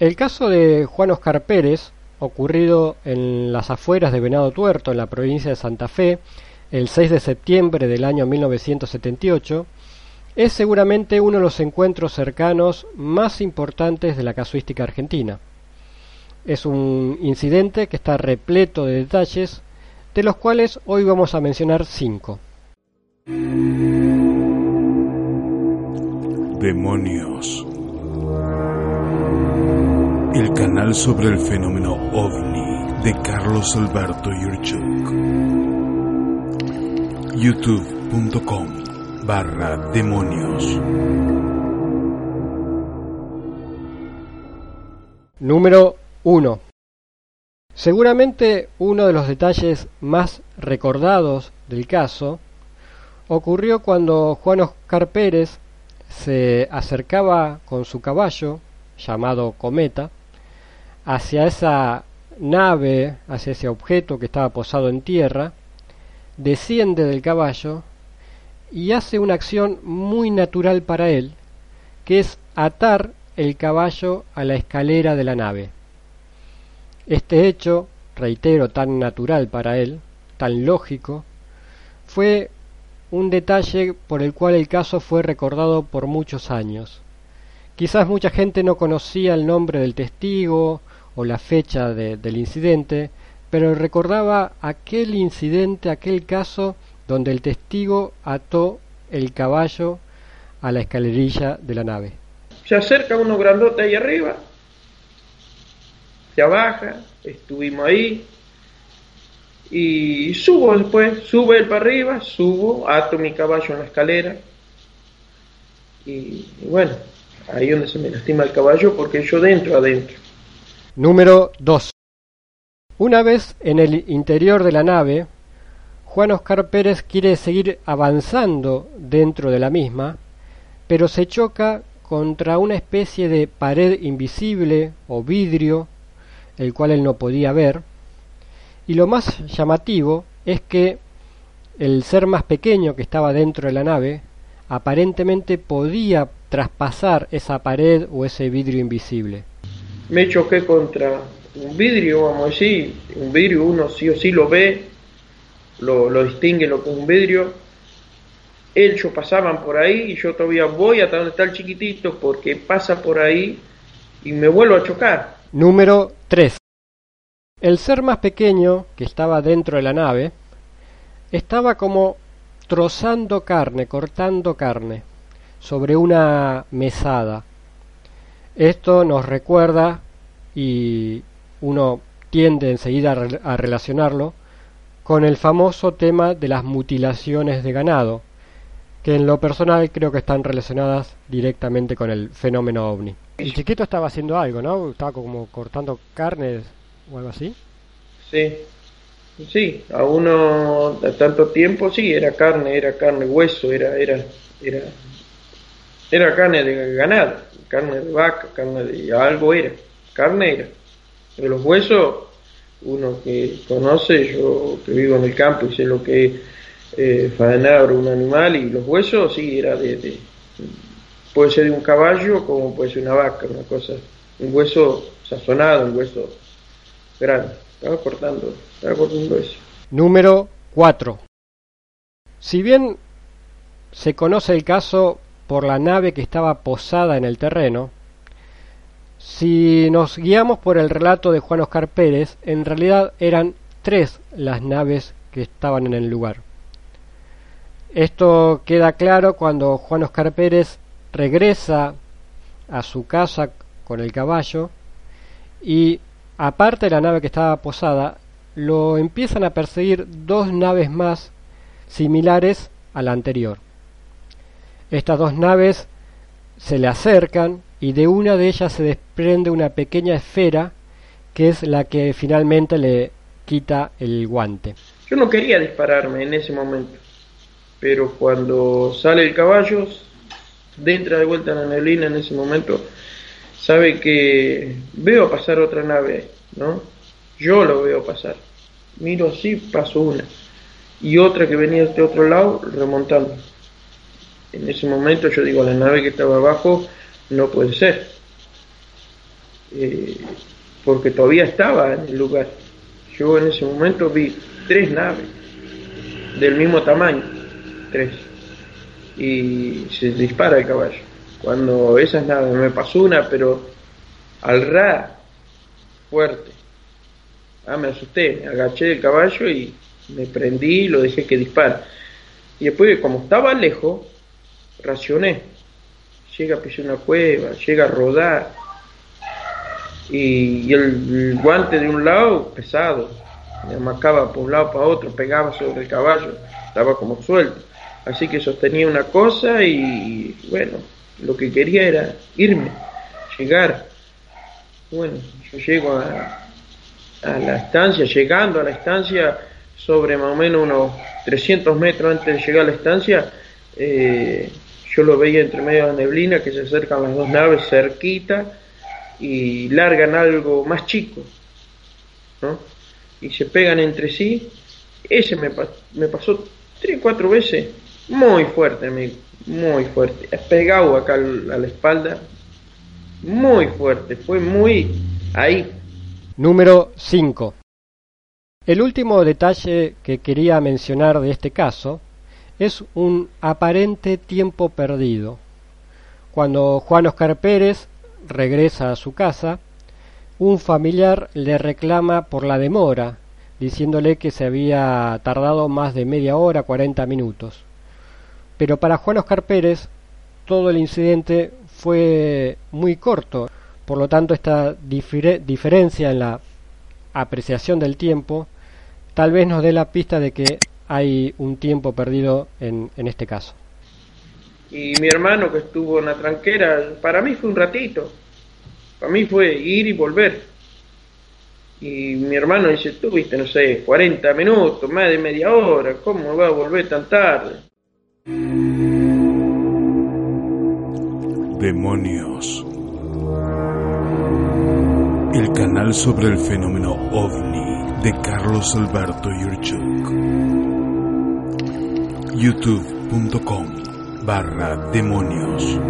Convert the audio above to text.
El caso de Juan Oscar Pérez, ocurrido en las afueras de Venado Tuerto, en la provincia de Santa Fe, el 6 de septiembre del año 1978, es seguramente uno de los encuentros cercanos más importantes de la casuística argentina. Es un incidente que está repleto de detalles, de los cuales hoy vamos a mencionar cinco. Demonios. El canal sobre el fenómeno ovni de Carlos Alberto Yurchuk. youtube.com barra demonios. Número 1. Seguramente uno de los detalles más recordados del caso ocurrió cuando Juan Oscar Pérez se acercaba con su caballo, llamado Cometa, hacia esa nave, hacia ese objeto que estaba posado en tierra, desciende del caballo y hace una acción muy natural para él, que es atar el caballo a la escalera de la nave. Este hecho, reitero, tan natural para él, tan lógico, fue un detalle por el cual el caso fue recordado por muchos años. Quizás mucha gente no conocía el nombre del testigo o la fecha del incidente, pero recordaba aquel incidente, aquel caso donde el testigo ató el caballo a la escalerilla de la nave. Se acerca uno grandote ahí arriba, se baja, estuvimos ahí, y subo después, sube él para arriba, subo, ato mi caballo en la escalera, y, bueno, ahí donde se me lastima el caballo porque yo dentro, adentro. Número 2. Una vez en el interior de la nave, Juan Oscar Pérez quiere seguir avanzando dentro de la misma, pero se choca contra una especie de pared invisible o vidrio, el cual él no podía ver, y lo más llamativo es que el ser más pequeño que estaba dentro de la nave aparentemente podía traspasar esa pared o ese vidrio invisible. Me choqué contra un vidrio, vamos a decir, un vidrio uno sí o sí lo ve, lo, distingue lo que es un vidrio. Ellos pasaban por ahí y yo todavía voy hasta donde está el chiquitito porque pasa por ahí y me vuelvo a chocar. Número 3. El ser más pequeño, que estaba dentro de la nave, estaba como trozando carne, cortando carne, sobre una mesada. Esto nos recuerda, y uno tiende enseguida a relacionarlo, con el famoso tema de las mutilaciones de ganado, que en lo personal creo que están relacionadas directamente con el fenómeno ovni. El chiquito estaba haciendo algo, ¿no? Estaba como cortando carnes o algo así. Sí, sí, a uno de tanto tiempo sí, era carne, era carne, hueso, era, era, era, era carne de ganado, carne de vaca, carne de algo era, carne era. De los huesos uno que conoce, yo que vivo en el campo y sé lo que es eh, un animal y los huesos, sí, era de, puede ser de un caballo como puede ser una vaca, una cosa, un hueso sazonado, un hueso Estaba cortando, estaba cortando eso. Número 4. Si bien se conoce el caso por la nave que estaba posada en el terreno, si nos guiamos por el relato de Juan Oscar Pérez, en realidad eran tres las naves que estaban en el lugar. Esto queda claro cuando Juan Oscar Pérez regresa a su casa con el caballo y aparte de la nave que estaba posada, lo empiezan a perseguir dos naves más similares a la anterior. Estas dos naves se le acercan y de una de ellas se desprende una pequeña esfera que es la que finalmente le quita el guante. Yo no quería dispararme en ese momento, pero cuando sale el caballo, entra de vuelta en la neblina en ese momento, sabe que veo pasar otra nave, ¿no? Yo lo veo pasar. Miro así, paso una. Y otra que venía de otro lado, remontando. En ese momento yo digo, la nave que estaba abajo no puede ser. eh, porque todavía estaba en el lugar. Yo en ese momento vi tres naves del mismo tamaño, tres, y se dispara el caballo. Cuando esas naves me pasó una, pero al ra, fuerte. Ah, me asusté, me agaché del caballo y me prendí y lo dejé que dispara. Y después, como estaba lejos, racioné. Llega a pisar una cueva, llega a rodar. Y, el, guante de un lado, pesado. Me amacaba por un lado para otro, pegaba sobre el caballo, estaba como suelto. Así que sostenía una cosa y, bueno, lo que quería era irme, llegar. Bueno, yo llego a, a la estancia, llegando a la estancia, sobre más o menos unos 300 metros antes de llegar a la estancia, eh, yo lo veía entre medio de la neblina que se acercan las dos naves cerquita y largan algo más chico, ¿no? Y se pegan entre sí. Ese me, me pasó tres, cuatro veces, muy fuerte, amigo, muy fuerte. Pegado acá a la espalda, muy fuerte, fue muy ahí. Número 5. El último detalle que quería mencionar de este caso es un aparente tiempo perdido. Cuando Juan Oscar Pérez regresa a su casa, un familiar le reclama por la demora, diciéndole que se había tardado más de media hora, cuarenta minutos. Pero para Juan Oscar Pérez todo el incidente fue muy corto, por lo tanto esta diferencia en la apreciación del tiempo tal vez nos dé la pista de que hay un tiempo perdido en, en este caso. Y mi hermano que estuvo en la tranquera, para mí fue un ratito, para mí fue ir y volver. Y mi hermano dice, tú viste, no sé, 40 minutos, más de media hora, ¿cómo va a volver tan tarde? Demonios. El canal sobre el fenómeno ovni de Carlos Alberto Yurchuk. youtube.com barra demonios.